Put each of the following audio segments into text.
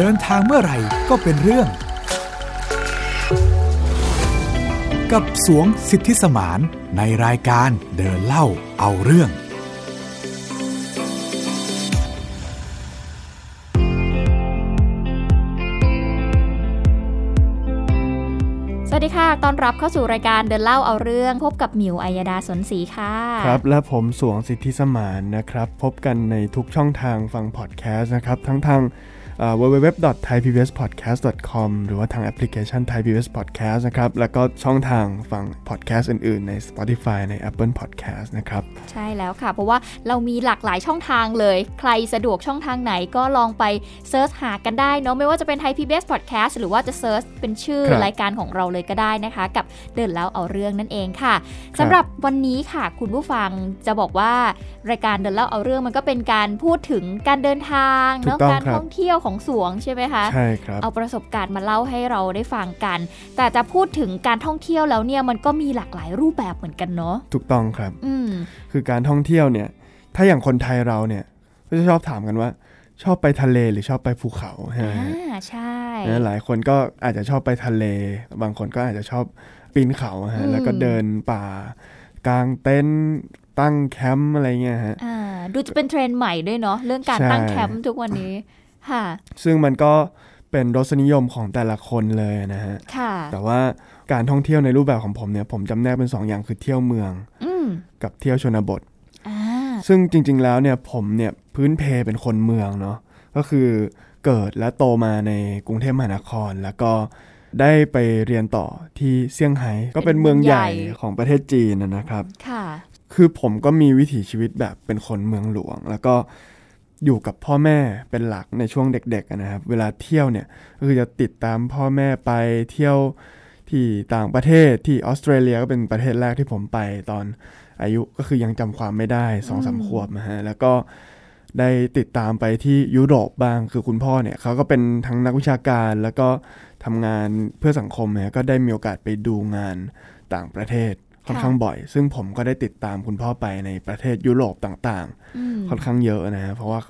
เดินทางเมื่อไหร่ก็เป็นเรื่อง กับสวงสิทธิสมานในรายการเดินเล่าเอาเรื่อง สวัสดีค่ะต้อนรับเข้าสู่รายการเดินเล่าเอาเรื่อง พบกับหมิวอัยดาสนศรีค่ะ ครับ และผมสวงสิทธิสมานนะครับ พบกันในทุกช่องทางฟังพอดแคสต์นะครับ ทั้งทาง www.thaipbspodcast.com หรือว่าทางแอปพลิเคชัน Thai PBS Podcast นะครับ แล้วก็ช่องทางฟังพอดแคสต์อื่น ๆ ใน Spotify ใน Apple Podcast นะครับ ใช่แล้วค่ะ เพราะว่าเรามีหลากหลายช่องทางเลย ใครสะดวกช่องทางไหนก็ลองไป search หากันได้เนาะไม่ว่าจะเป็นไทย PBS Podcast หรือว่าจะ search เป็นชื่อครับรายการของเราเลยก็ได้นะคะ กับเดินเล่าเอาเรื่องนั่นเองค่ะสำหรับวันนี้ค่ะ คุณผู้ฟังจะบอกว่ารายการเดินเล่าเอาเรื่องมันก็เป็นการพูดถึงการเดินทางถูกเนาะต้องการครับท่องเที่ยวของสวงใช่ไหมคะใช่ครับเอาประสบการณ์มาเล่าให้เราได้ฟังกัน แต่จะพูดถึงการท่องเที่ยวแล้วเนี่ยมันก็มีหลากหลายรูปแบบเหมือนกันเนาะถูกต้องครับอืมคือการท่องเที่ยวเนี่ยถ้าอย่างคนไทยเราเนี่ยก็จะชอบถามกันว่า ชอบไปทะเลหรือชอบไปภูเขาใช่ไหมอ่าฮะใช่นะหลายคนก็อาจจะชอบไปทะเล บางคนก็อาจจะชอบปีนเขาฮะแล้วก็เดินป่ากางเต็นท์ตั้งแคมป์อะไรเงี้ยฮะอ่าดูจะเป็นเทรนด์ใหม่ด้วยเนาะเรื่องการไปตั้งแคมป์ทุกวันนี้ค่ะ ซึ่งมันก็เป็นรสนิยมของแต่ละคนเลยนะฮะค่ะแต่ว่าการท่องเที่ยวในรูปแบบของผมเนี่ยผมจำแนกเป็นสองอย่างคือเที่ยวเมืองอืมกับเที่ยวชนบทอ่าซึ่งจริง ๆ แล้วเนี่ยผมเนี่ยพื้นเพเป็นคนเมืองเนาะก็คือเกิดและโตมาในกรุงเทพมหานคร แล้วก็ได้ไปเรียนต่อที่เซี่ยงไฮ้ก็เป็นเมืองใหญ่ของประเทศจีนนะนะครับค่ะคือผมก็มีวิถีชีวิตแบบเป็นคนเมืองหลวง แล้วก็ อยู่กับพ่อแม่เป็นหลักในช่วงเด็กๆนะครับ เวลาเที่ยวเนี่ยก็คือจะติดตามพ่อแม่ไปเที่ยวที่ต่างประเทศที่ออสเตรเลียก็เป็นประเทศแรกที่ผมไปตอนอายุก็คือยังจำความไม่ได้สองสามขวบนะฮะแล้วก็ได้ติดตามไปที่ยุโรปบ้างคือคุณพ่อเนี่ยเขาก็เป็นทั้งนักวิชาการแล้วก็ทำงานเพื่อสังคมเนี่ยก็ได้มีโอกาสไปดูงานต่างประเทศ ค่อนข้างบ่อย ซึ่งผมก็ได้ติดตามคุณพ่อไปในประเทศยุโรปต่างอืมๆค่อนข้างเยอะนะฮะเพราะว่า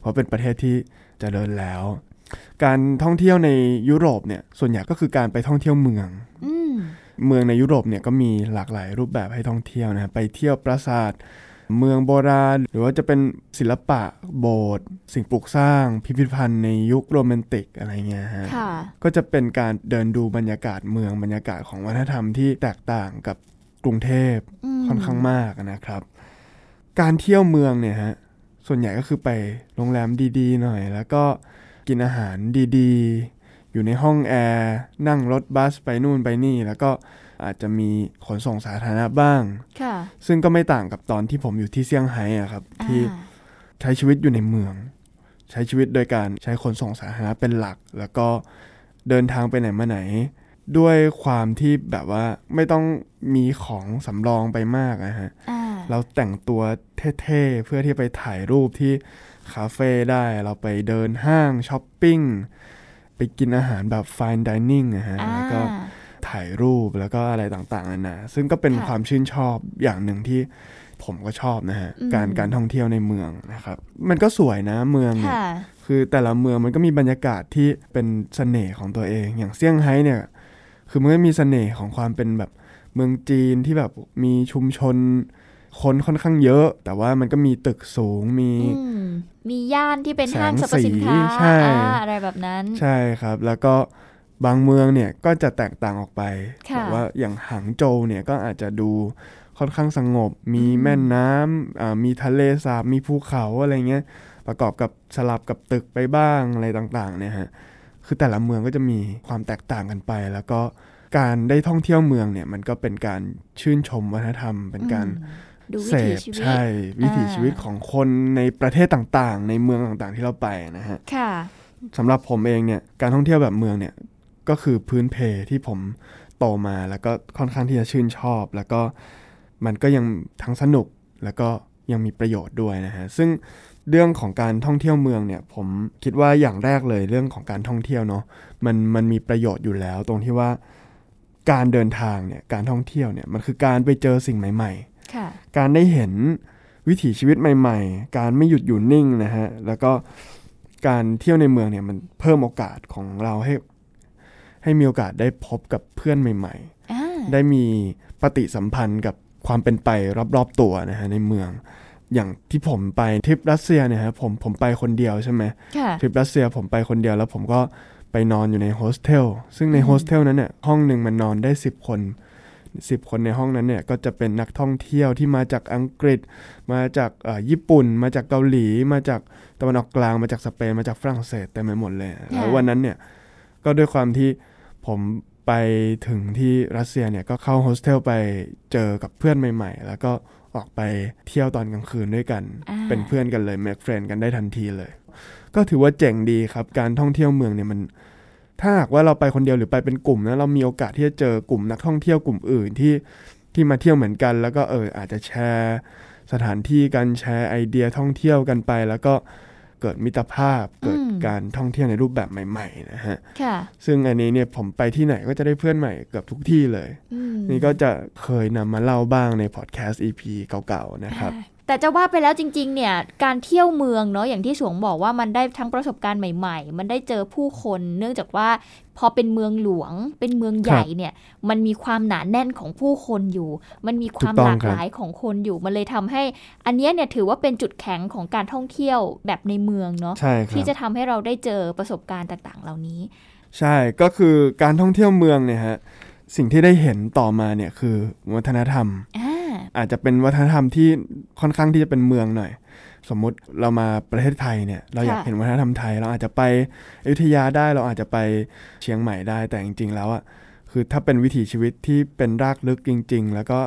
เพราะเป็นประเทศที่เจริญแล้ว การท่องเที่ยวในยุโรปเนี่ยส่วนใหญ่ก็คือการไปท่องเที่ยวเมืองอืมเมืองในยุโรปเนี่ยก็มีหลากหลายรูปแบบให้ท่องเที่ยวนะฮะไปเที่ยวปราสาทเมืองโบราณ หรือว่าจะเป็นศิลปะโบสถ์สิ่งปลูกสร้าง พิพิธภัณฑ์ในยุคโรแมนติกอะไรเงี้ยฮะค่ะก็จะเป็นการเดินดูบรรยากาศเมืองบรรยากาศของวัฒนธรรมที่แตกต่างกับ กรุงเทพอืมค่อนข้างมากนะครับ การเที่ยวเมืองเนี่ยฮะส่วนใหญ่ก็คือไปโรงแรมดีๆ หน่อย แล้วก็กินอาหารดีๆ อยู่ในห้องแอร์นั่งรถบัสไปนู่นไปนี่ แล้วก็อาจจะมีขนส่งสาธารณะบ้างค่ะซึ่งก็ไม่ต่างกับตอนที่ผมอยู่ที่เซี่ยงไฮ้อะครับ ที่อ่าใช้ชีวิตอยู่ในเมือง ใช้ชีวิตโดยการใช้ขนส่งสาธารณะเป็นหลัก แล้วก็เดินทางไปไหนมาไหน ด้วยความที่แบบว่าไม่ต้องมีของสำรองไปมากนะฮะอ่าเราแต่งตัวเท่ๆ เพื่อที่ไปถ่ายรูปที่คาเฟ่ได้เราไปเดินห้างช้อปปิ้ง ไปกินอาหารแบบ fine dining นะฮะอ่าแล้วก็ถ่ายรูปแล้วก็อะไรต่างๆนานาซึ่งก็เป็นค่ะความชื่นชอบอย่างหนึ่งที่ผมก็ชอบนะฮะอืมการการท่องเที่ยวในเมืองนะครับ มันก็สวยนะเมืองเนี่ยค่ะคือแต่ละเมืองมันก็มีบรรยากาศที่เป็นเสน่ห์ของตัวเอง อย่างเซี่ยงไฮ้เนี่ย คือมันก็มีเสน่ห์ของความเป็นแบบเมืองจีนที่แบบมีชุมชนคนค่อนข้างเยอะ แต่ว่ามันก็มีตึกสูงมีอืมมีย่านที่เป็นแสงห้างสรรพสินค้าสีใช่อ่าอะไรแบบนั้น ใช่ครับ แล้วก็บางเมืองเนี่ยก็จะแตกต่างออกไปค่ะแบบว่าอย่างหางโจวเนี่ยก็อาจจะดูค่อนข้างสงบ มีอืมแม่น้ำอ่ามีทะเลสาบมีภูเขาอะไรเงี้ยประกอบกับสลับกับตึกไปบ้างอะไรต่างๆเนี่ยฮะ คือแต่ละเมืองก็จะมีความแตกต่างกันไป แล้วก็การได้ท่องเที่ยวเมืองเนี่ยมันก็เป็นการชื่นชมวัฒนธรรม เป็นการอืมดูวิเสถีพชีวิตใช่วิถีอ่าชีวิตของคนในประเทศต่างๆ ในเมืองต่างๆที่เราไปนะฮะค่ะสำหรับผมเองเนี่ยการท่องเที่ยวแบบเมืองเนี่ยก็คือพื้นเพที่ผมโตมาแล้วก็ค่อนข้างที่จะชื่นชอบ แล้วก็มันก็ยังทั้งสนุกแล้วก็ยังมีประโยชน์ด้วยนะฮะซึ่ง เรื่องของการท่องเที่ยวเมืองเนี่ยผมคิดว่าอย่างแรกเลยเรื่องของการท่องเที่ยวเนาะมันมันมีประโยชน์อยู่แล้ว ตรงที่ว่าการเดินทางเนี่ยการท่องเที่ยวเนี่ยมันคือการไปเจอสิ่งใหม่ๆค่ะการได้เห็นวิถีชีวิตใหม่ ๆ การไม่หยุดอยู่นิ่งนะฮะแล้วก็การเที่ยวในเมืองเนี่ยมันเพิ่มโอกาสของเราให้ ให้มีโอกาสได้พบกับเพื่อนใหม่อ่าๆได้มีปฏิสัมพันธ์กับความเป็นไปรอบๆตัวนะฮะในเมือง อย่างที่ผมไปทริปรัสเซียเนี่ยฮะผมผมไปคนเดียวใช่ไหมค่ะทริปรัสเซียผมไปคนเดียวแล้วผมก็ไปนอนอยู่ในโฮสเทลซึ่งในโฮสเทลนั้นเนี่ยห้องหนึ่งมันนอนได้ 10 คน 10 คนในห้องนั้นเนี่ยก็จะเป็นนักท่องเที่ยวที่มาจากอังกฤษ มาจากเอ่อญี่ปุ่น มาจากเกาหลี มาจากตะวันออกกลางมาจากสเปนมาจากฝรั่งเศสเต็มไปหมดเลยแล้ววันนั้นเนี่ยก็ด้วยความที่ผมไปถึงที่รัสเซียเนี่ยก็เข้าโฮสเทลไปเจอกับเพื่อนใหม่ ๆ แล้วก็ ออกไปเที่ยวตอนกลางคืนด้วยกันอ่าเป็นเพื่อนกันเลย make friend กันได้ทันทีเลย ก็ถือว่าเจ๋งดีครับ การท่องเที่ยวเมืองเนี่ยมัน ถ้าหากว่าเราไปคนเดียวหรือไปเป็นกลุ่มนะเรามีโอกาสที่จะเจอกลุ่มนักท่องเที่ยวกลุ่มอื่นที่ที่มาเที่ยวเหมือนกัน แล้วก็เอออาจจะแชร์ สถานที่กันแชร์ไอเดียท่องเที่ยวกันไป แล้วก็ เกิดมิตรภาพเกิดการท่องเที่ยวในรูปแบบใหม่ๆนะฮะค่ะซึ่งอันนี้เนี่ยผมไปที่ไหนก็จะได้เพื่อนใหม่เกือบทุกที่เลยอืมนี่ก็จะเคยนำมาเล่าบ้างในพอดแคสต์ EP เก่าๆนะครับ แต่จะว่าไปแล้วจริง ๆ เนี่ย การเที่ยวเมืองเนาะอย่างที่สวงบอกว่ามันได้ทั้งประสบการณ์ใหม่ ๆ มันได้เจอผู้คน เนื่องจากว่าพอเป็นเมืองหลวง เป็นเมืองใหญ่เนี่ย มันมีความหนาแน่นของผู้คนอยู่ มันมีความถูกต้หองลากครับหลายของคนอยู่ มันเลยทำให้ อันเนี้ยเนี่ยถือว่าเป็นจุดแข็งของการท่องเที่ยวแบบในเมืองเนาะใช่ครับที่จะทำให้เราได้เจอประสบการณ์ต่างๆ เหล่านี้ ใช่ก็คือการท่องเที่ยวเมืองเนี่ยฮะสิ่งที่ได้เห็นต่อมาเนี่ยคือวัฒนธรรมอ่า อาจจะเป็นวัฒนธรรมที่ค่อนข้างที่จะเป็นเมืองหน่อย สมมุติเรามาประเทศไทยเนี่ย เราอยากค่ะเห็นวัฒนธรรมไทย เราอาจจะไปอยุธยาได้เราอาจจะไปเชียงใหม่ได้แต่จริง ๆ แล้วอะคือถ้าเป็นวิถีชีวิตที่เป็นรากลึกจริง ๆ แล้วก็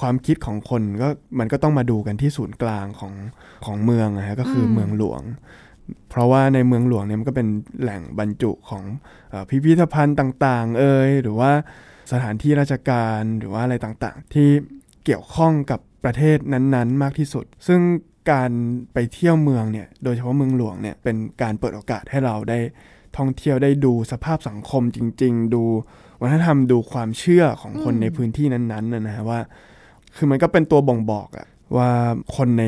ความคิดของคนก็มันก็ต้องมาดูกันที่ศูนย์กลางของของเมืองนะฮะก็คืออมเมืองหลวง เพราะว่าในเมืองหลวงเนี่ยมันก็เป็นแหล่งบรรจุของเออพิพิธภัณฑ์ต่าง ๆ เอ่ยหรือว่าสถานที่ราชการหรือว่าอะไรต่างๆ ที่ เกี่ยวข้องกับประเทศนั้นๆ มากที่สุด ซึ่งการไปเที่ยวเมืองเนี่ยโดยเฉพาะเมืองหลวงเนี่ยเป็นการเปิดโอกาสให้เราได้ท่องเที่ยวได้ดูสภาพสังคมจริง ๆ ดูวัฒนธรรมดูความเชื่อของคนในพื้นที่นั้นๆนะฮะว่า คือมันก็เป็นตัวบ่งบอกอะว่าคนใน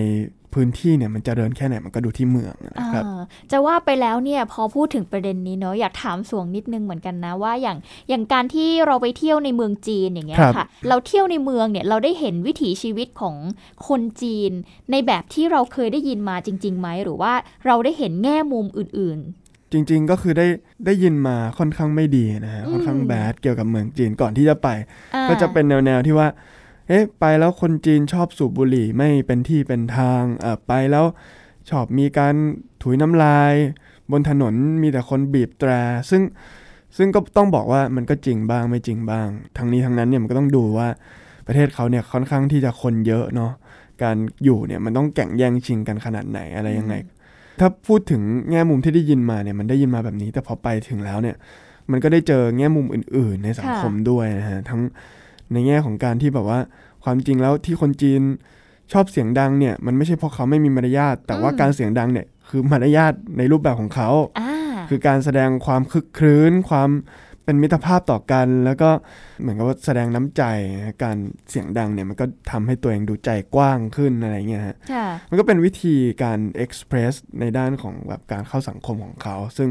พื้นที่เนี่ยมันเจริญแค่ไหนมันก็ดูที่เมืองนะครับอ่าจะว่าไปแล้วเนี่ยพอพูดถึงประเด็นนี้เนาะอยากถามสวงนิดนึงเหมือนกันนะว่าอย่างอย่างการที่เราไปเที่ยวในเมืองจีนอย่างเงี้ยครับค่ะ เราเที่ยวในเมืองเนี่ยเราได้เห็นวิถีชีวิตของคนจีน ในแบบที่เราเคยได้ยินมาจริงๆไหมหรือว่าเราได้เห็นแง่มุมอื่นจริงๆ ก็คือได้ได้ยินมาค่อนข้างไม่ดีนะฮะอืมค่อนข้างแบดเกี่ยวกับเมืองจีนก่อนที่จะไปๆอ่าก็จะเป็นแนวๆที่ว่า เอ๊ะไปแล้วคนจีนชอบสูบบุหรี่ไม่เป็นที่เป็นทางเอ่อไปแล้วชอบมีการถุยน้ำลาย บนถนนมีแต่คนบีบแตร ซึ่งซึ่งก็ต้องบอกว่ามันก็จริงบ้างไม่จริงบ้าง ทั้งนี้ทั้งนั้นเนี่ยมันก็ต้องดูว่าประเทศเขาเนี่ยค่อนข้างที่จะคนเยอะเนาะการอยู่เนี่ยมันต้องแข่งแย่งชิงกันขนาดไหนอะไรยังไง ถ้าพูดถึงแง่มุมที่ได้ยินมาเนี่ยมันได้ยินมาแบบนี้ แต่พอไปถึงแล้วเนี่ย มันก็ได้เจอแง่มุมอื่น ๆ ในสังคมด้วยนะฮะทั้ง ในแง่ของการที่แบบว่า ความจริงแล้วที่คนจีนชอบเสียงดังเนี่ย มันไม่ใช่เพราะเขาไม่มีมารยาทแต่ว่าอืมการเสียงดังเนี่ยคือมารยาทในรูปแบบของเขาอ่าคือการแสดงความคึกครื้น ความเป็นมิตรภาพต่อกัน แล้วก็เหมือนกับว่าแสดงน้ำใจการเสียงดังเนี่ยมันก็ทำให้ตัวเองดูใจกว้างขึ้นอะไรเงี้ยฮะค่ะมันก็เป็นวิธีการเอ็กซ์เพรสในด้านของแบบการเข้าสังคมของเขา ซึ่ง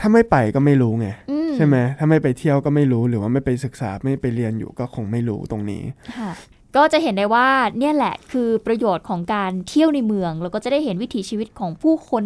ถ้าไม่ไปก็ไม่รู้ไงอืมใช่ไหมถ้าไม่ไปเที่ยวก็ไม่รู้หรือว่าไม่ไปศึกษาไม่ไปเรียนอยู่ก็คงไม่รู้ตรงนี้ค่ะก็จะเห็นได้ว่าเนี่ยแหละคือประโยชน์ของการเที่ยวในเมือง แล้วก็จะได้เห็นวิถีชีวิตของผู้คน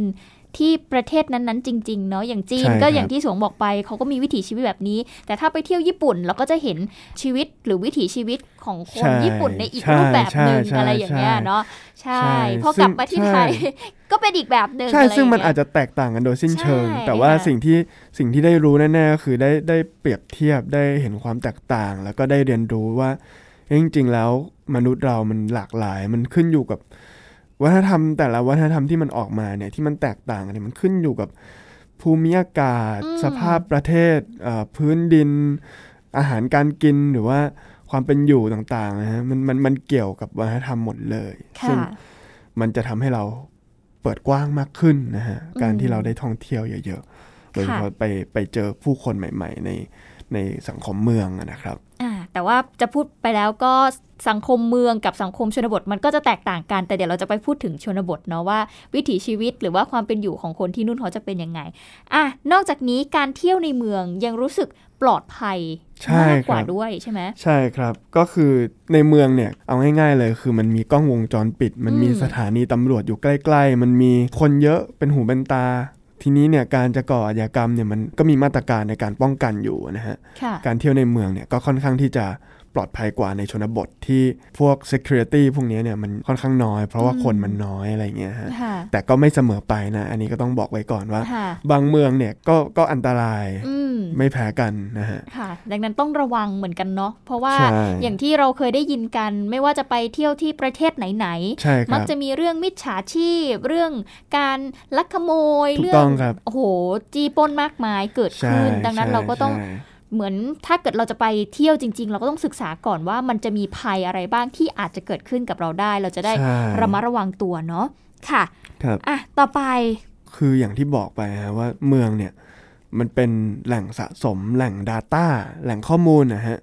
ที่ประเทศนั้นๆ จริง ๆ เนาะอย่างจีนใช่ครับก็อย่างที่สวงบอกไปเขาก็มีวิถีชีวิตแบบนี้ แต่ถ้าไปเที่ยวญี่ปุ่นเราก็จะเห็นชีวิตหรือวิถีชีวิตของคนใช่ญี่ปุ่นในอีกใช่รูปแบบหนึ่งใช่อะไรอย่างเงี้ยใช่เนาะใช่ใช่พอกลับมาที่ซึ่งไทยใช่ก็เป็นอีกแบบหนึ่งใช่อะไรซึ่งมันย่เยอาจจะแตกต่างกันโดยสิ้นเชิงใช่แต่ว่าค่ะสิ่งที่สิ่งที่ได้รู้แน่ๆก็คือได้ได้เปรียบเทียบได้เห็นความแตกต่าง แล้วก็ได้เรียนรู้ว่าเอ้ยจริงๆแล้วมนุษย์เรามันหลากหลาย มันขึ้นอยู่กับ วัฒนธรรมแต่ละวัฒนธรรมที่มันออกมาเนี่ยที่มันแตกต่างกันเนี่ยมันขึ้นอยู่กับภูมิอากาศอืมสภาพประเทศเอ่อพื้นดิน อาหารการกินหรือว่าความเป็นอยู่ต่างๆนะฮะมันมันมันเกี่ยวกับวัฒนธรรมหมดเลยซึ่งค่ะมันจะทำให้เราเปิดกว้างมากขึ้นนะฮะอืมการที่เราได้ท่องเที่ยวเยอะๆโดยเฉพาะไปไปเจอผู้คนใหม่ ๆ ในในสังคมเมืองอะนะครับอ่า แต่ว่าจะพูดไปแล้วก็สังคมเมืองกับสังคมชนบทมันก็จะแตกต่างกัน แต่เดี๋ยวเราจะไปพูดถึงชนบทเนาะว่า วิถีชีวิตหรือว่าความเป็นอยู่ของคนที่นู่นเขาจะเป็นยังไงอะนอกจากนี้การเที่ยวในเมืองยังรู้สึกปลอดภัยใช่มากกว่าครับด้วยใช่ไหมใช่ครับก็คือในเมืองเนี่ยเอาง่ายๆเลยคือมันมีกล้องวงจรปิด มันมีอืมสถานีตำรวจอยู่ใกล้ ๆ มันมีคนเยอะเป็นหูเป็นตา ทีนี้เนี่ยการจะก่ออาชญากรรมเนี่ยมันก็มีมาตรการในการป้องกันอยู่นะฮะค่ะการเที่ยวในเมืองเนี่ยก็ค่อนข้างที่จะ ปลอดภัยกว่าในชนบทที่พวก security พวกนี้เนี่ยมันค่อนข้างน้อย เพราะว่าอืมคนมันน้อยอะไรเงี้ยฮะค่ะแต่ก็ไม่เสมอไปนะ อันนี้ก็ต้องบอกไว้ก่อนว่าค่ะบางเมืองเนี่ยก็ก็อันตรายอืมไม่แพ้กันนะฮะค่ะ ดังนั้นต้องระวังเหมือนกันเนาะเพราะว่าใช่อย่างที่เราเคยได้ยินกัน ไม่ว่าจะไปเที่ยวที่ประเทศไหนๆใช่คมัรักบจะมีเรื่องมิจฉาชีพ เรื่องการลักขโมยถูกเรื่ต้องครับโอ้โหจีปล้นมากมายเกิดใช่ขึ้น ดังนั้นใช่เราก็ต้องใช่ เหมือนถ้าเกิดเราจะไปเที่ยวจริง ๆ เราก็ต้องศึกษาก่อนว่ามันจะมีภัยอะไรบ้างที่อาจจะเกิดขึ้นกับเราได้ เราจะได้ใช่ระมัดระวังตัวเนาะค่ะครับอะต่อไป คืออย่างที่บอกไปฮะว่าเมืองเนี่ยมันเป็นแหล่งสะสมแหล่ง Data แหล่งข้อมูลนะฮะ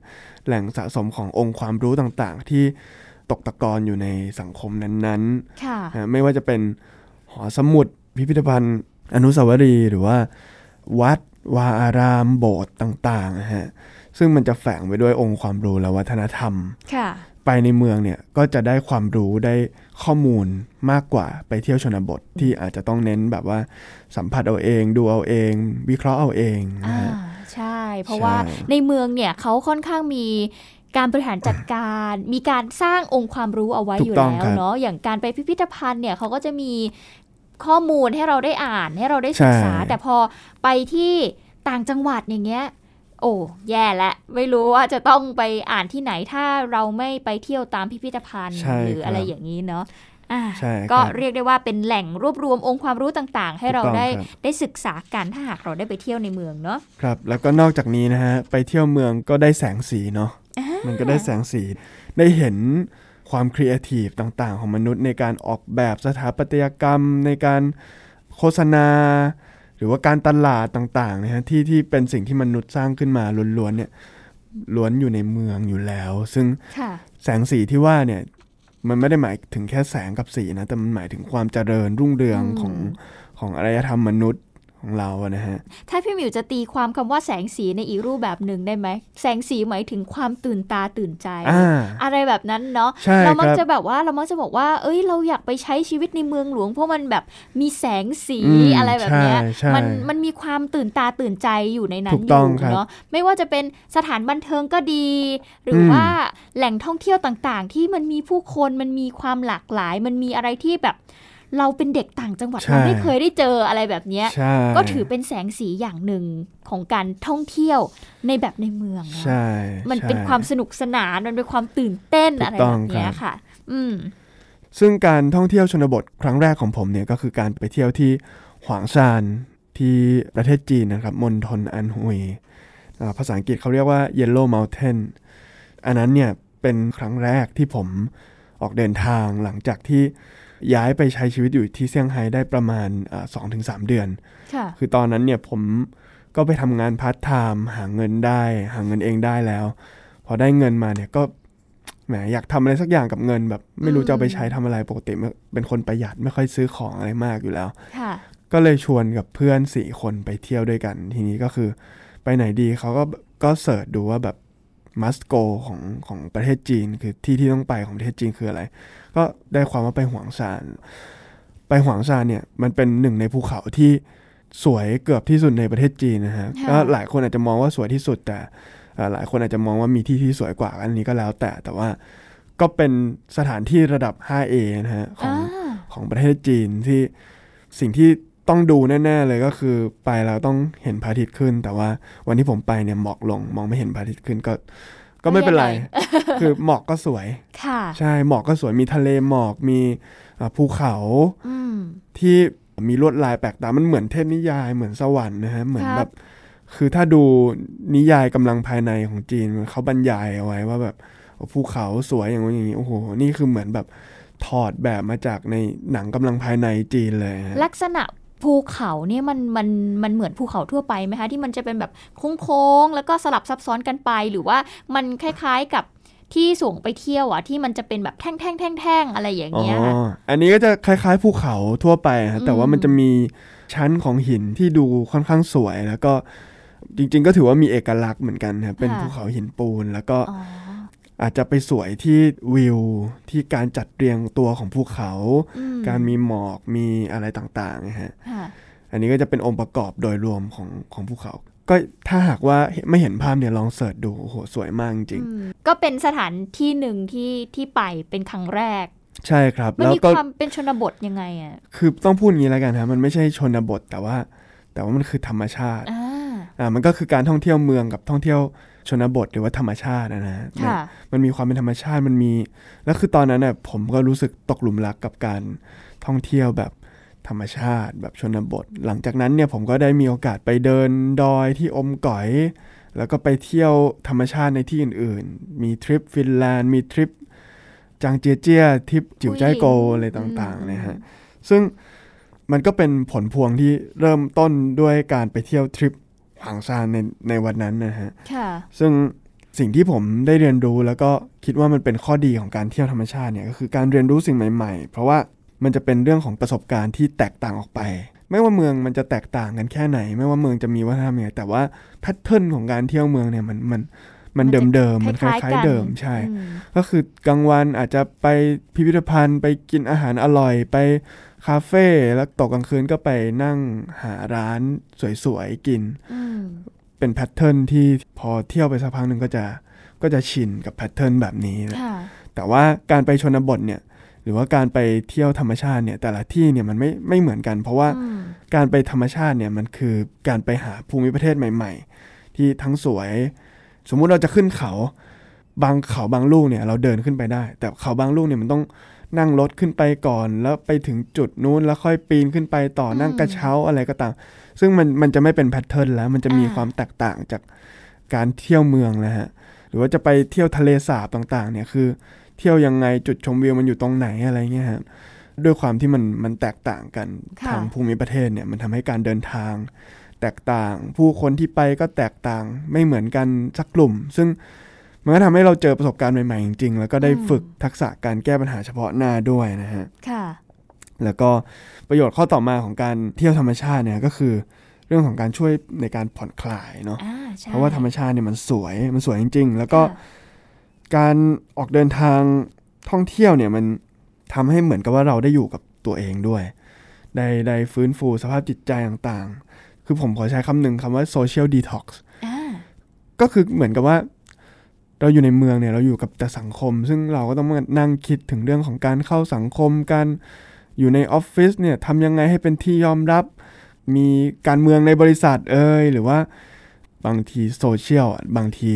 แหล่งสะสมขององค์ความรู้ต่างๆ ที่ตกตะกอนอยู่ในสังคมนั้นค่ะๆฮะไม่ว่าจะเป็นหอสมุดพิพิธภัณฑ์ อนุสาวรีย์หรือว่าวัด วาอารามโบสถ์ต่างๆนะฮะซึ่งมันจะแฝงไปด้วยองค์ความรู้และวัฒนธรรมค่ะไปในเมืองเนี่ยก็จะได้ความรู้ได้ข้อมูลมากกว่าไปเที่ยวชนบทที่อาจจะต้องเน้นแบบว่าสัมผัสเอาเอง ดูเอาเอง วิเคราะห์เอาเองนะอ่าฮะใช่ เพราะใช่ว่าในเมืองเนี่ยเขาค่อนข้างมีการบริหารจัดการมีการสร้างองค์ความรู้เอาไว้อยู่แล้วเนาะอย่างการไปพิพิธภัณฑ์เนี่ยเขาก็จะมี ข้อมูลให้เราได้อ่านให้เราได้ศึกษา แต่พอไปที่ต่างจังหวัดอย่างเงี้ย โอ้แย่ละ ไม่รู้ว่าจะต้องไปอ่านที่ไหนถ้าเราไม่ไปเที่ยวตามพิพิธภัณฑ์ใช่หรือครับอะไรอย่างนี้เนาะอ่าใช่ครับก็เรียกได้ว่าเป็นแหล่งรวบรวมองค์ความรู้ต่างๆ ให้เราถูกต้องได้ครับได้ศึกษากันถ้าหากเราได้ไปเที่ยวในเมืองเนาะครับ แล้วก็นอกจากนี้นะฮะไปเที่ยวเมืองก็ได้แสงสีเนาะมันก็ได้แสงสีได้เห็น ความครีเอทีฟต่างๆ ของมนุษย์ในการออกแบบสถาปัตยกรรม ในการโฆษณา หรือว่าการตลาดต่างๆนะฮะที่ที่เป็นสิ่งที่มนุษย์สร้างขึ้นมาล้วนๆเนี่ยล้วนอยู่ในเมืองอยู่แล้ว ซึ่งค่ะแสงสีที่ว่าเนี่ยมันไม่ได้หมายถึงแค่แสงกับสีนะแต่มันหมายถึงความเจริญรุ่งเรืองอืมของของอารยธรรมมนุษย์ ของเราอะนะฮะ ถ้าพี่หมิวจะตีความคำว่าแสงสีในอีกรูปแบบหนึ่งได้ไหม แสงสีหมายถึงความตื่นตาตื่นใจอ่าอะไรแบบนั้นเนาะใช่เรามักครับจะแบบว่าเรามักจะบอกว่า เอ้ย เราอยากไปใช้ชีวิตในเมืองหลวง เพราะมันแบบมีแสงสีอืมอะไรแบบเนี้ยใช่ใช่มันมันมีความตื่นตาตื่นใจอยู่ในนั้ถูนกอต้องยู่ครับเนาะ ไม่ว่าจะเป็นสถานบันเทิงก็ดี หรือมว่าแหล่งท่องเที่ยวต่างๆ ที่มันมีผู้คน มันมีความหลากหลาย มันมีอะไรที่แบบ เราเป็นเด็กต่างจังหวัดใช่เราไม่เคยได้เจออะไรแบบเนี้ยใช่ก็ถือเป็นแสงสีอย่างหนึ่งของการท่องเที่ยวในแบบในเมืองนะใช่มันเป็นใช่ความสนุกสนานมันเป็นความตื่นเต้นถูกอะไรต้แบองบเนี้ยครับค่ะ อืมซึ่งการท่องเที่ยวชนบทครั้งแรกของผมเนี่ยก็คือการไปเที่ยวที่หวางซานที่ประเทศจีนนะครับมณฑลอันฮุยอ่าภาษาอังกฤษเขาเรียกว่า Yellow Mountain อันนั้นเนี่ยเป็นครั้งแรกที่ผมออกเดินทางหลังจากที่ ย้ายไปใช้ชีวิตอยู่ที่เซี่ยงไฮ้ได้ประมาณสองถึงสามเดือนค่ะคือตอนนั้นเนี่ยผมก็ไปทำงานพาร์ทไทม์หาเงินได้ หาเงินเองได้แล้ว พอได้เงินมาเนี่ยก็แหมอยากทำอะไรสักอย่างกับเงินแบบ ไม่รู้จะเอาไปใช้ทำอะไรปกติไม่เป็นคนประหยัดไม่ค่อยซื้อของอะไรมากอยู่แล้วค่ะก็เลยชวนกับเพื่อนสี่คนไปเที่ยวด้วยกัน ทีนี้ก็คือ ไปไหนดีเขาก็ก็เสิร์ชดูว่าแบบ must go ของของประเทศจีน คือที่ที่ต้องไปของประเทศจีนคืออะไร ก็ได้ความว่าไปหวางซาน ไปหวางซานเนี่ยมันเป็นหนึ่งในภูเขาที่สวยเกือบที่สุดในประเทศจีนนะฮะค่ะก็หลายคนอาจจะมองว่าสวยที่สุดแต่เอ่อหลายคนอาจจะมองว่ามีที่ที่สวยกว่าอันนี้ก็แล้วแต่แต่ว่าก็เป็นสถานที่ระดับ 5A นะฮะของอ่าของประเทศจีนที่สิ่งที่ ต้องดูแน่ๆเลยก็คือไปแล้วต้องเห็นพระอาทิตย์ขึ้น แต่ว่าวันที่ผมไปเนี่ยหมอกลง มองไม่เห็นพระอาทิตย์ขึ้นก็ ก็ไม่เป็นไร คือหมอกก็สวยค่ะใช่หมอกก็สวยมีทะเลหมอกมีอ่าภูเขาอืมที่มีลวดลายแปลกตา มันเหมือนเทพนิยายเหมือนสวรรค์นะฮะเหมือนครับแบบ คือถ้าดูนิยายกำลังภายในของจีนเขาบรรยายเอาไว้ว่าแบบโอ้ภูเขาสวยอย่างนู้นอย่างนี้โอ้โหนี่คือเหมือนแบบถอดแบบมาจากในหนังกำลังภายในจีนเลยฮะลักษณะ ภูเขาเนี่ยมันมันมันเหมือนภูเขาทั่วไปไหมคะ ที่มันจะเป็นแบบโค้งๆแล้วก็สลับซับซ้อนกันไป หรือว่ามันคล้ายๆกับที่ส่งไปเที่ยวอะที่มันจะเป็นแบบแท่งแท่งแท่งแท่งอะไรอย่างอ๋อเงี้ยค่ะอันนี้ก็จะคล้ายๆภูเขาทั่วไปฮะแต่ว่าอืมมันจะมีชั้นของหินที่ดูค่อนข้างสวยแล้วก็จริง ๆ ก็ถือว่ามีเอกลักษณ์เหมือนกันครับเป็นภูเขาหินปูนแล้วก็ อ๋ออาจจะไปสวยที่วิวที่การจัดเรียงตัวของภูเขาอืการมีหมอกมีอะไรต่างๆนะฮะค่ะอันนี้ก็จะเป็นองค์ประกอบโดยรวมของของภูเขา ก็ถ้าหากว่าไม่เห็นภาพเนี่ยลองเสิร์ชดูโอ้โหสวยมากจริงอืมก็เป็นสถานที่หนึ่งที่ที่ไปเป็นครั้งแรกๆใช่ครับมันแล้วมีก็ความเป็นชนบทยังไงอะคือต้องพูดอย่างนี้แล้วกันฮะมันไม่ใช่ชนบทแต่ว่า แต่ว่ามันคือธรรมชาติอ่าอ่ามันก็คือการท่องเที่ยวเมืองกับท่องเที่ยว ชนบทหรือว่าธรรมชาตินะฮะค่ะมันมีความเป็นธรรมชาติมันมีแล้วคือตอนนั้นน่ะผมก็รู้สึกตกหลุมรักกับการท่องเที่ยวแบบธรรมชาติแบบชนบท หลังจากนั้นเนี่ยผมก็ได้มีโอกาสไปเดินดอยที่อมก๋อย แล้วก็ไปเที่ยวธรรมชาติในที่อื่น ๆ มีทริปฟินแลนด์มีทริปจางเจียเจียทริปจิ๋วใจายโกอะไรต่างๆนะฮะซึ่งมันก็เป็นผลพวงที่เริ่มต้นด้วยการไปเที่ยวทริป หางซานในในวันนั้นนะฮะค่ะซึ่งสิ่งที่ผมได้เรียนรู้แล้วก็คิดว่ามันเป็นข้อดีของการเที่ยวธรรมชาติเนี่ยก็คือการเรียนรู้สิ่งใหม่ๆ เพราะว่ามันจะเป็นเรื่องของประสบการณ์ที่แตกต่างออกไป ไม่ว่าเมืองมันจะแตกต่างกันแค่ไหน ไม่ว่าเมืองจะมีวัฒนธรรมยังไงแต่ว่าแพทเทิร์นของการเที่ยวเมืองเนี่ยมันมันมันมันจะเดิมๆมันคคล้ายๆล้ายกันๆเดิมใช่อืมก็คือกลางวันอาจจะไปพิพิธภัณฑ์ ไปกินอาหารอร่อยไป คาเฟ่แล้วตกกลางคืนก็ไปนั่งหาร้านสวยๆกินอืมเป็น pattern ที่พอเที่ยวไปสักพักหนึ่งก็จะก็จะชินกับ pattern แบบนี้นะค่ะแต่ว่าการไปชนบทเนี่ยหรือว่าการไปเที่ยวธรรมชาติเนี่ยแต่ละที่เนี่ยมันไม่ไม่เหมือนกัน เพราะว่าอืมการไปธรรมชาติเนี่ยมันคือการไปหาภูมิประเทศใหม่ ๆ ที่ทั้งสวย สมมุติเราจะขึ้นเขา บางเขาบางลูกเนี่ยเราเดินขึ้นไปได้ แต่เขาบางลูกเนี่ยมันต้อง นั่งรถขึ้นไปก่อน แล้วไปถึงจุดนู้นแล้วค่อยปีนขึ้นไปต่อนั่งกระเช้าอะไรก็ตาม ซึ่งมันมันจะไม่เป็นแพทเทิร์นแล้ว มันจะมีความแตกต่างจากการเที่ยวเมืองนะฮะหรือว่าจะไปเที่ยวทะเลสาบต่างๆ เนี่ยคือ เที่ยวยังไงจุดชมวิวมันอยู่ตรงไหนอะไรเงี้ยฮะด้วยความที่มันมันแตกต่างกันค่ะทางภูมิประเทศเนี่ยมันทำให้การเดินทาง แตกต่าง ผู้คนที่ไปก็แตกต่างไม่เหมือนกันสักกลุ่ม ซึ่ง มันก็ทำให้เราเจอประสบการณ์ใหม่ๆจริงๆแล้วก็ได้ฝึกทักษะการแก้ปัญหาเฉพาะหน้าด้วยนะฮะค่ะ แล้วก็ประโยชน์ข้อต่อมาของการเที่ยวธรรมชาติเนี่ยก็คือ เรื่องของการช่วยในการผ่อนคลายเนาะอ่าใช่เพราะว่าธรรมชาติเนี่ยมันสวยมันสวยจริง ๆ แล้วก็ค่ะการออกเดินทางท่องเที่ยวเนี่ยมันทำให้เหมือนกับว่าเราได้อยู่กับตัวเองด้วย ได้ได้ฟื้นฟูสภาพจิตใจต่างๆ คือผมขอใช้คำหนึ่งคำว่า social detox อ่าก็คือเหมือนกับว่า เราอยู่ในเมืองเนี่ยเราอยู่กับแต่สังคม ซึ่งเราก็ต้องมานั่งคิดถึงเรื่องของการเข้าสังคมการอยู่ในออฟฟิศเนี่ยทำยังไงให้เป็นที่ยอมรับ มีการเมืองในบริษัทเอ่ยหรือว่าบางทีโซเชียลบางที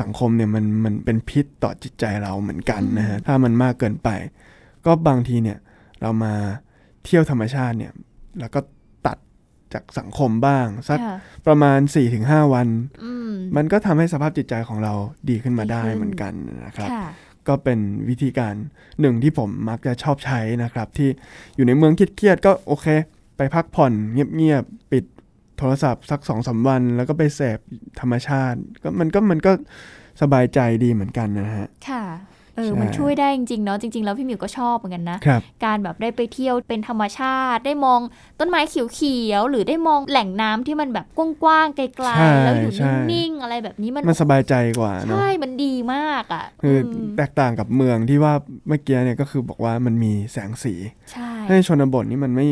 สังคมเนี่ยมันมันเป็นพิษต่อจิตใจเราเหมือนกันนะฮะถ้ามันมากเกินไป ก็บางทีเนี่ยเรามาเที่ยวธรรมชาติเนี่ยแล้วก็ จากสังคมบ้าง สักค่ะประมาณ 4-5 วันอืมมันก็ทำให้สภาพจิตใจของเราดีขึ้นมาได้ดีขึ้นเหมือนกันนะครับค่ะก็เป็นวิธีการหนึ่งที่ผมมักจะชอบใช้นะครับ ที่อยู่ในเมืองเครียดๆก็โอเค ไปพักผ่อนเงียบๆปิดโทรศัพท์สักสองสาวัน แล้วก็ไปเสพธรรมชาติ ก็มันก็มันก็สบายใจดีเหมือนกันนะฮะค่ะ เออใช่มันช่วยได้จริงๆเนาะจริง ๆ แล้วพี่หมิวก็ชอบเหมือนกันนะครับการแบบได้ไปเที่ยวเป็นธรรมชาติ ได้มองต้นไม้เขียวๆหรือได้มองแหล่งน้ำที่มันแบบกว้างๆไกลใช่ๆแล้วอยู่ใช่นิ่งๆอะไรแบบนี้มันมันสบายใจกว่าเนาะใช่มันดีมากอะคืออมแตกต่างกับเมืองที่ว่าเมื่อกี้เนี่ยก็คือบอกว่ามันมีแสงสีใช่ในชนบทนี่มันไม่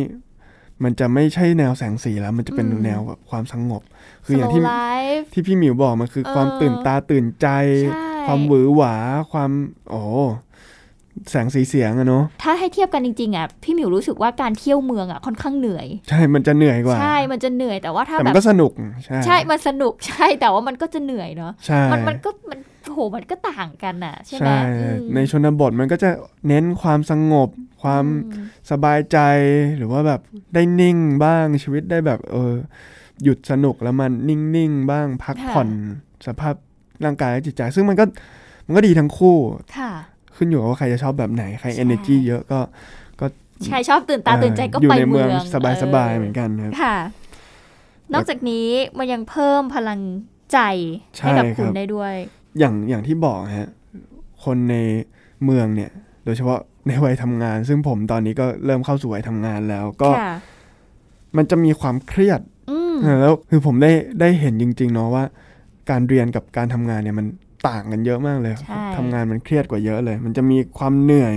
มันจะไม่ใช่แนวแสงสีแล้ว มันจะเป็นอืมแนวแบบความสงบ คืออย่างที่ Slow life ที่พี่หมิวบอกมันคือเออความตื่นตาตื่นใจใช่ ความหวือหวาความโอ้แสงสีเสียงอะเนาะถ้าให้เทียบกันจริงๆอะพี่หมิวรู้สึกว่าการเที่ยวเมืองอะค่อนข้างเหนื่อย ใช่มันจะเหนื่อยกว่า ใช่มันจะเหนื่อยแต่ว่าถ้าแต่แบมันบก็สนุกใช่ใช่มันสนุกใช่แต่ว่ามันก็จะเหนื่อยเนาะใช่มันมันก็มันโหมันก็ต่างกันอะใช่ไหมใช่อืมในชนบทมันก็จะเน้นความสงบ ความอืมสบายใจหรือว่าแบบได้นิ่งบ้างชีวิตได้แบบเออหยุดสนุกแล้วมันนิ่งๆบ้างพักผ่อนสภาพ ร่างกายและจิตใจ ซึ่งมันก็มันก็ดีทั้งคู่ค่ะ ขึ้นอยู่กับว่าใครจะชอบแบบไหน ใครใช่ energy เยอะก็ก็ใช่ชอบตื่นตาตื่นใจก็อยู่ไปในเมืเมือองงสบายๆเหมือนกันครับค่ะ นอกจากนี้มันยังเพิ่มพลังใจให้กับใช่คุณครับได้ด้วย อย่างอย่างที่บอกฮะคนในเมืองเนี่ย โดยเฉพาะในวัยทำงาน ซึ่งผมตอนนี้ก็เริ่มเข้าสู่วัยทำงานแล้วก็ค่ะมันจะมีความเครียดอืมเออแล้วคือผมได้ได้เห็นจริง ๆ เนาะว่า การเรียนกับการทำงานเนี่ยมันต่างกันเยอะมากเลยใช่ทำงานมันเครียดกว่าเยอะเลย มันจะมีความเหนื่อย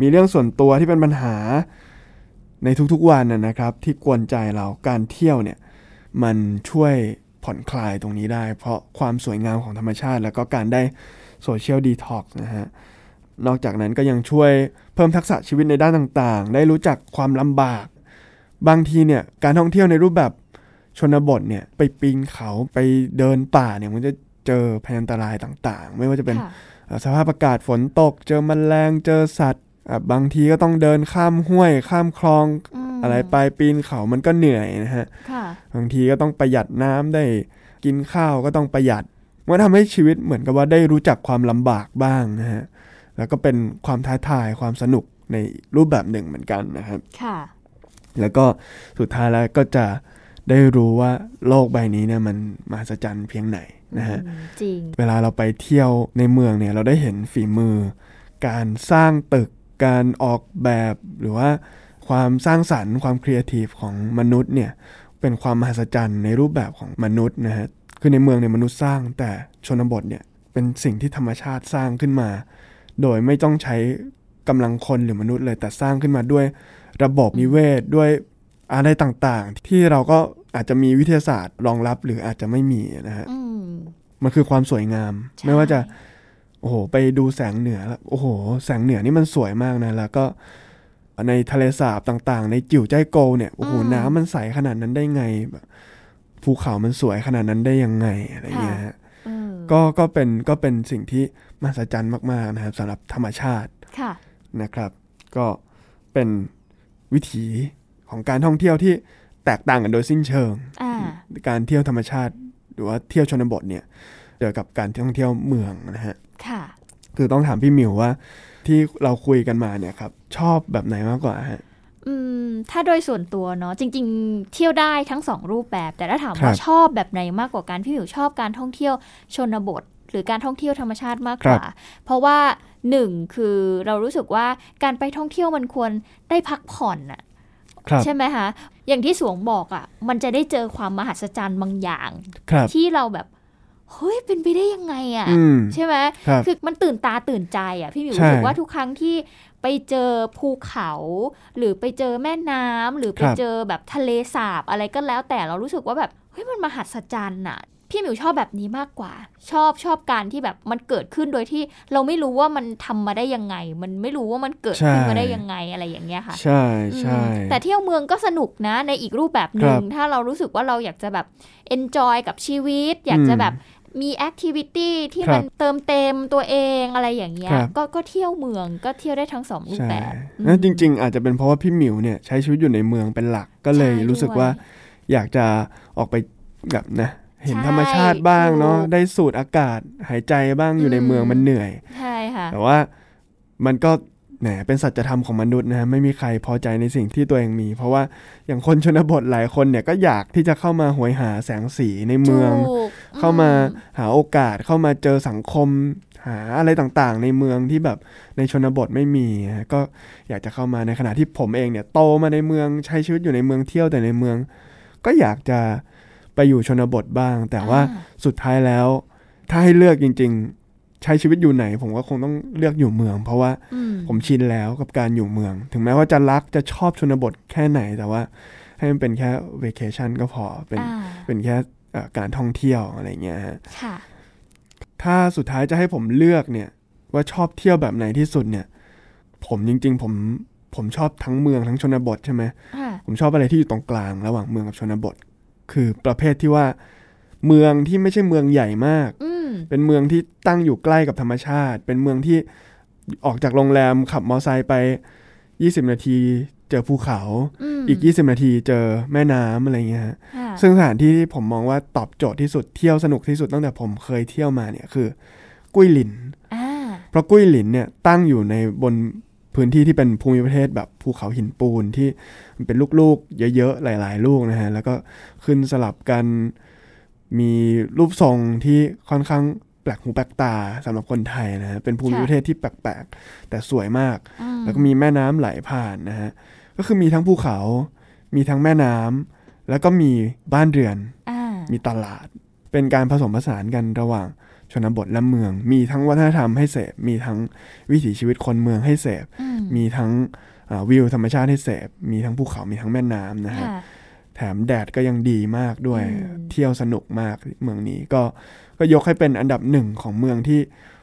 มีเรื่องส่วนตัวที่เป็นปัญหาในทุกๆวันนะนะครับ ที่กวนใจเราการเที่ยวเนี่ยมันช่วยผ่อนคลายตรงนี้ได้ เพราะความสวยงามของธรรมชาติ แล้วก็การได้ social detox นะฮะนอกจากนั้นก็ยังช่วยเพิ่มทักษะชีวิตในด้านต่างๆ ได้รู้จักความลำบาก บางทีเนี่ยการท่องเที่ยวในรูปแบบ ชนบทเนี่ยไปปีนเขาไปเดินป่าเนี่ยมันจะเจอภัยอันตรายต่างๆ ไม่ว่าจะเป็นค่ะอ่าสภาพอากาศฝนตก เจอแมลงเจอสัตว์อะบางทีก็ต้องเดินข้ามห้วย ข้ามคลองมอะไรไปปีนเขามันก็เหนื่อยนะฮะค่ะบางทีก็ต้องประหยัดน้ำได้กินข้าวก็ต้องประหยัดมันทำให้ชีวิตเหมือนกับว่าได้รู้จักความลำบากบ้างนะฮะแล้วก็เป็นความท้าทายความสนุกในรูปแบบหนึ่งเหมือนกันนะครับค่ะ แล้วก็สุดท้ายแล้วก็จะ ได้รู้ว่าโลกใบนี้เนี่ยมันมหัศจรรย์เพียงไหนนะฮะอืมจริงเวลาเราไปเที่ยวในเมืองเนี่ยเราได้เห็นฝีมือ การสร้างตึกการออกแบบหรือว่าความสร้างสรรค์ความครีเอทีฟของมนุษย์เนี่ยเป็นความมหัศจรรย์ในรูปแบบของมนุษย์นะฮะคือในเมืองเนี่ยมนุษย์สร้างแต่ชนบทเนี่ยเป็นสิ่งที่ธรรมชาติสร้างขึ้นมา โดยไม่ต้องใช้กำลังคนหรือมนุษย์เลยแต่สร้างขึ้นมาด้วยระบบนิเวศด้วย อะไรต่างๆ ที่เราก็อาจจะมีวิทยาศาสตร์รองรับหรืออาจจะไม่มีนะฮะอืมมันคือความสวยงามใช่ไม่ว่าจะโอ้โห ไปดูแสงเหนือแล้วโอ้โห แสงเหนือนี่มันสวยมากนะ แล้วก็ในทะเลสาบต่างๆ ในจิ๋วใจายโกวเนี่ยโอ้โหน้ำมันใสขนาดนั้นได้ไงแบบภูเขามันสวยขนาดนั้นได้ยังไงอะไรเงี้ยฮะเออก็ก็เป็นก็เป็นสิ่งที่มหัศจรรย์มากๆนะครับสำหรับธรรมชาติค่ะนะครับ ก็เป็นวิถี ของการท่องเที่ยวที่แตกต่างกันโดยสิ้นเชิงอ่าการเที่ยวธรรมชาติ หรือว่าเที่ยวชนบทเนี่ยเจอกับการท่องเที่ยวเมืองนะฮะค่ะ คือต้องถามพี่หมิวว่า ที่เราคุยกันมาเนี่ยครับชอบแบบไหนมากกว่าฮะอืมถ้าโดยส่วนตัวเนาะจริง ๆ เที่ยวได้ทั้งสองรูปแบบ แต่ถ้าถามครัว่าบชอบแบบไหนมากกว่ากันพี่หมิวชอบการท่องเที่ยวชนบท หรือการท่องเที่ยวธรรมชาติมากกว่า เพราะว่าหนึ่งคือเรารู้สึกว่าการไปท่องเที่ยวมันควรได้พักผ่อนอะครับ ใช่ไหมคะอย่างที่สวงบอกอะ่ะ มันจะได้เจอความมหัศจรรย์บางอย่างครับที่เราแบบเฮ้ยเป็นไปได้ยังไงอะ่ะอืมใช่ไหมครับคือมันตื่นตาตื่นใจอะ่ะพี่หมิวใช่รู้สึกว่าทุกครั้งที่ไปเจอภูเขา หรือไปเจอแม่น้ำหรือไปครับเจอแบบทะเลสาบอะไรก็แล้วแต่เรารู้สึกว่าแบบเฮ้ยมันมหัศจรรย์อะ พี่หมิวชอบแบบนี้มากกว่า ชอบชอบการที่แบบมันเกิดขึ้นโดยที่เราไม่รู้ว่ามันทำมาได้ยังไง มันไม่รู้ว่ามันเกิดขึ้นมาได้ยังไงอะไรอย่างเงี้ยค่ะ ใช่ใช่อืมแต่เที่ยวเมืองก็สนุกนะในอีกรูปแบบหนึ่งครับถ้าเรารู้สึกว่าเราอยากจะแบบ enjoy กับชีวิต อยากจะอืมแบบมีแอคทิวิตี้ที่ครับมันเติมเต็มตัวเองอะไรอย่างเงี้ยครับก็ก็เที่ยวเมืองก็เที่ยวได้ทั้งสองรูปใช่แบบอืมนั่นจริง ๆ อาจจะเป็นเพราะว่าพี่หมิวเนี่ยใช้ชีวิตอยู่ในเมืองเป็นหลักก็เลยใช่รู้สึกด้วยว่าอยากจะออกไปแบบนะ เห็นใช่ธรรมชาติบ้างเนาะถูกได้สูดอากาศหายใจบ้างอยู่ในอืมเมืองมันเหนื่อยใช่ค่ะแต่ว่ามันก็แหมเป็นสัจธรรมของมนุษย์นะฮะไม่มีใครพอใจในสิ่งที่ตัวเองมี เพราะว่าอย่างคนชนบทหลายคนเนี่ยก็อยากที่จะเข้ามาหวยหาแสงสีในเมืองถูกเข้ามาอืหาโอกาสเข้ามาเจอสังคม หาอะไรต่างๆ ในเมืองที่แบบในชนบทไม่มีฮะก็อยากจะเข้ามาในขณะที่ผมเองเนี่ยโตมาในเมืองใช้ชีวิตอยู่ในเมืองเที่ยวแต่ในเมือง ก็อยากจะ ไปอยู่ชนบทบ้าง แต่ว่าอ่สุดท้ายแล้ว ถ้าให้เลือกจริง ๆ ใช้ชีวิตอยู่ไหน ผมก็คงต้องเลือกอยู่เมือง เพราะว่าอืมผมชินแล้วกับการอยู่เมือง ถึงแม้ว่าจะรักจะชอบชนบทแค่ไหนแต่ว่าให้มันเป็นแค่เวเคชันก็พอเป็นอ่าเป็นแค่เอ่อการท่องเที่ยวอะไรเงี้ยฮะค่ะถ้าสุดท้ายจะให้ผมเลือกเนี่ย ว่าชอบเที่ยวแบบไหนที่สุดเนี่ย ผมจริง ๆ ผมผมชอบทั้งเมืองทั้งชนบทใช่ไหมอ่าผมชอบอะไรที่อยู่ตรงกลางระหว่างเมืองกับชนบท คือประเภทที่ว่าเมืองที่ไม่ใช่เมืองใหญ่มากอืมเป็นเมืองที่ตั้งอยู่ใกล้กับธรรมชาติ เป็นเมืองที่ออกจากโรงแรมขับมอไซค์ไป 20 นาทีเจอภูเขาอืมอีก 20 นาทีเจอแม่น้ำอะไรเงี้ยฮะค่ะซึ่งสถานที่ที่ผมมองว่าตอบโจทย์ที่สุดเที่ยวสนุกที่สุดตั้งแต่ผมเคยเที่ยวมาเนี่ยคือ กุ้ยหลินอ่าเพราะกุ้ยหลินเนี่ยตั้งอยู่ในบน พื้นที่ที่เป็นภูมิประเทศแบบภูเขาหินปูนที่มันเป็นลูกๆ เยอะๆ หลาย ๆ ลูกนะฮะ แล้วก็ขึ้นสลับกันมีรูปทรงที่ค่อนข้างแปลกหูแปลกตาสำหรับคนไทยนะฮะ เป็นภูมิประเทศที่แปลกๆ แต่สวยมากอืมแล้วก็มีแม่น้ำไหลผ่านนะฮะ ก็คือมีทั้งภูเขา มีทั้งแม่น้ำแล้วก็มีบ้านเรือนอ่ามีตลาด เป็นการผสมผสานกันระหว่าง ชนบทและเมือง มีทั้งวัฒนธรรมให้เสพมีทั้งวิถีชีวิตคนเมืองให้เสพอืมมีทั้งอ่าวิวธรรมชาติให้เสพมีทั้งภูเขา มีทั้งแม่น้ำนะฮะค่ะแถมแดดก็ยังดีมากด้วยอืมเที่ยวสนุกมากเมืองนี้ก็ก็ยกให้เป็นอันดับหนึ่งของเมืองที่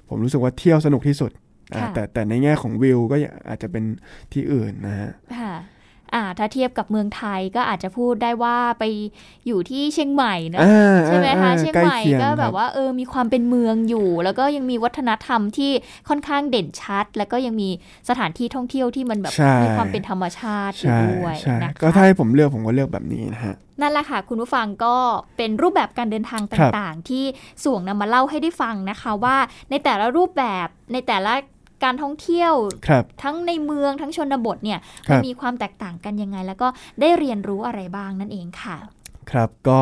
ผมรู้สึกว่าเที่ยวสนุกที่สุดอ่าค่ะแต่แต่ในแง่ของวิวก็อาจจะเป็นที่อื่นนะฮะค่ะอ่า ถ้าเทียบกับเมืองไทยก็อาจจะพูดได้ว่าไปอยู่ที่เชียงใหม่เนอะอ่าใช่ไหมอ่าคะอ่าเชียงใกล้ใหม่เคียงก็แบครับว่าเออมีความเป็นเมืองอยู่ แล้วก็ยังมีวัฒนธรรมที่ค่อนข้างเด่นชัด แล้วก็ยังมีสถานที่ท่องเที่ยวที่มันแบบใช่มีความเป็นธรรมชาติอยู่ใช่ด้วยใช่นะคะก็ถ้าให้ผมเลือกผมก็เลือกแบบนี้นะฮะนั่นแหละค่ะ คุณผู้ฟังก็เป็นรูปแบบการเดินทางครับต่างๆ ที่ส่วงนำมาเล่าให้ได้ฟังนะคะว่าในแต่ละรูปแบบในแต่ละ การท่องเที่ยวครับทั้งในเมืองทั้งชนบทเนี่ยครัมันบมีความแตกต่างกันยังไง แล้วก็ได้เรียนรู้อะไรบ้างนั่นเองค่ะ ครับก็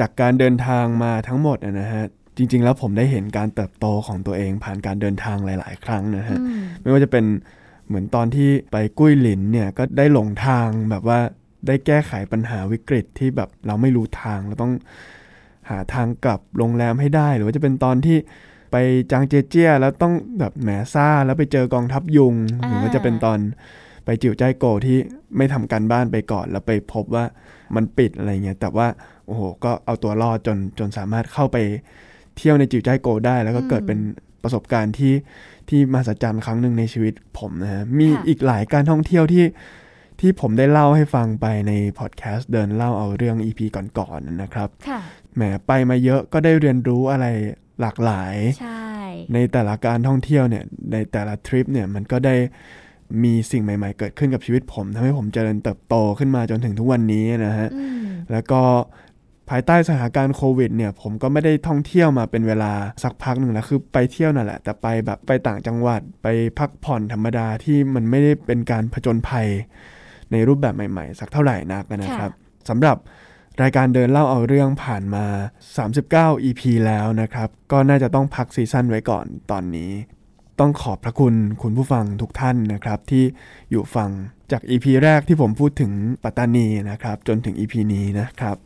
จากการเดินทางมาทั้งหมดอะนะฮะจริง ๆ แล้วผมได้เห็นการเติบโตของตัวเองผ่านการเดินทางหลาย ๆ ครั้งนะฮะอืมไม่ว่าจะเป็นเหมือนตอนที่ไปกุ้ยหลินเนี่ยก็ได้หลงทางแบบว่าได้แก้ไขปัญหาวิกฤตที่แบบเราไม่รู้ทางเราต้องหาทางกลับโรงแรมให้ได้ หรือว่าจะเป็นตอนที่ ไปจางเจเจี้ยแล้วต้องแบบแหมซ่าแล้วไปเจอกองทัพยุงอ่าหรือว่าจะเป็นตอนไปจิ๋วใจายโกที่ไม่ทำการบ้านไปก่อน แล้วไปพบว่ามันปิดอะไรเงี้ยแต่ว่าโอ้โหก็เอาตัวรอดจนจนสามารถเข้าไปเที่ยวในจิ๋วใจายโกได้ แล้วก็เกิดเป็นประสบการณ์ที่ที่มหัศจรรย์ครั้งหนึ่งในชีวิตผมนะฮะมีค่ะอีกหลายการท่องเที่ยวที่ที่ผมได้เล่าให้ฟังไปในพอดแคสต์เดินเล่าเอาเรื่อง EP ก่อนๆนะครับค่ะแหมไปมาเยอะก็ได้เรียนรู้อะไร หลากหลายใช่ในแต่ละการท่องเที่ยวเนี่ยในแต่ละทริปเนี่ยมันก็ได้มีสิ่งใหม่ ๆ เกิดขึ้นกับชีวิตผมทำให้ผมเจริญเติบโตขึ้นมาจนถึงทุกวันนี้นะฮะอืมแล้วก็ภายใต้สถานการณ์โควิดเนี่ยผมก็ไม่ได้ท่องเที่ยวมาเป็นเวลาสักพักหนึ่งแล้วคือไปเที่ยวนั่นแหละ แต่ไปแบบไปต่างจังหวัดไปพักผ่อนธรรมดาที่มันไม่ได้เป็นการผจญภัยในรูปแบบใหม่ ๆ สักเท่าไหร่นักนะครับสำหรับ รายการเดินเล่าเอาเรื่องผ่านมา 39 EP แล้วนะครับ ก็น่าจะต้องพักซีซั่นไว้ก่อนตอนนี้ ต้องขอบพระคุณคุณผู้ฟังทุกท่านนะครับ ที่อยู่ฟังจาก EP แรกที่ผมพูดถึงปัตตานีนะครับ จนถึง EP นี้นะครับ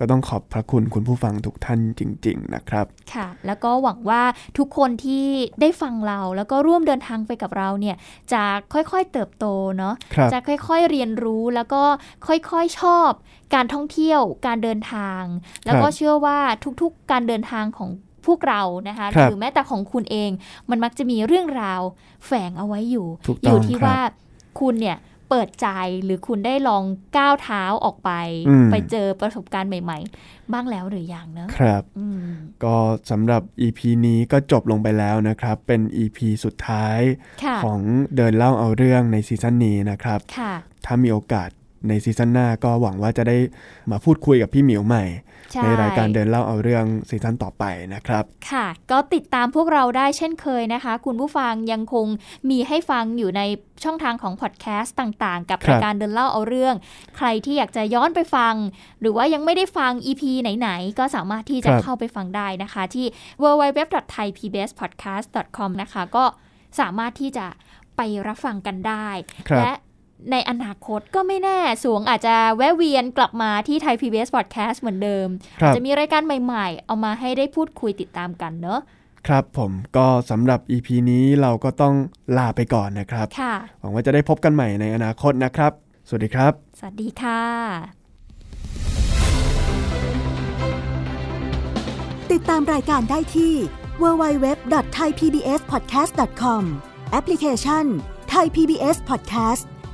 ก็ต้องขอบพระคุณคุณผู้ฟังทุกท่านจริง ๆ นะครับ ค่ะ แล้วก็หวังว่าทุกคนที่ได้ฟังเราแล้วก็ร่วมเดินทางไปกับเราเนี่ยจะค่อยๆเติบโตเนาะครับจะค่อยๆเรียนรู้แล้วก็ค่อยๆชอบ การท่องเที่ยวการเดินทาง แล้วก็เชื่อว่าทุกๆการเดินทางของพวกเรานะคะครับหรือแม้แต่ของคุณเอง มันมักจะมีเรื่องราวแฝงเอาไว้อยู่ถูกอต้องยู่ที่ครับว่าคุณเนี่ย เปิดใจหรือคุณได้ลองก้าวเท้าออกไปอืมไปเจอประสบการณ์ใหม่ ๆ บ้างแล้วหรือยังเนอะครับอืมก็สำหรับ EP นี้ก็จบลงไปแล้วนะครับ เป็น EP สุดท้ายค่ะของเดินเล่าเอาเรื่องใน season นี้นะครับค่ะถ้ามีโอกาส ใน season หน้าก็หวังว่าจะได้มาพูดคุยกับพี่หมิวใหม่ใช่ในรายการเดินเล่าเอาเรื่อง season ต่อไปนะครับ ค่ะ ก็ติดตามพวกเราได้เช่นเคยนะคะ คุณผู้ฟังยังคงมีให้ฟังอยู่ในช่องทางของพอดแคสต์ต่างๆกับครับรายการเดินเล่าเอาเรื่อง ใครที่อยากจะย้อนไปฟัง หรือว่ายังไม่ได้ฟัง EP ไหนๆ ก็สามารถที่จะเข้าไปฟังได้นะคะ ที่ www.thaipbspodcast.com นะคะ ก็สามารถที่จะไปรับฟังกันได้ครับและ ในอนาคตก็ไม่แน่สวงอาจจะแวะเวียนกลับมาที่ไทย PBS Podcast เหมือนเดิมครับจะมีรายการใหม่ๆ เอามาให้ได้พูดคุยติดตามกันเนอะครับผมก็สำหรับ EP นี้เราก็ต้องลาไปก่อนนะครับค่ะหวังว่าจะได้พบกันใหม่ในอนาคตนะครับ สวัสดีครับ สวัสดีค่ะ ติดตามรายการได้ที่ www.thaipbspodcast.com แอปพลิเคชัน Thai PBS Podcast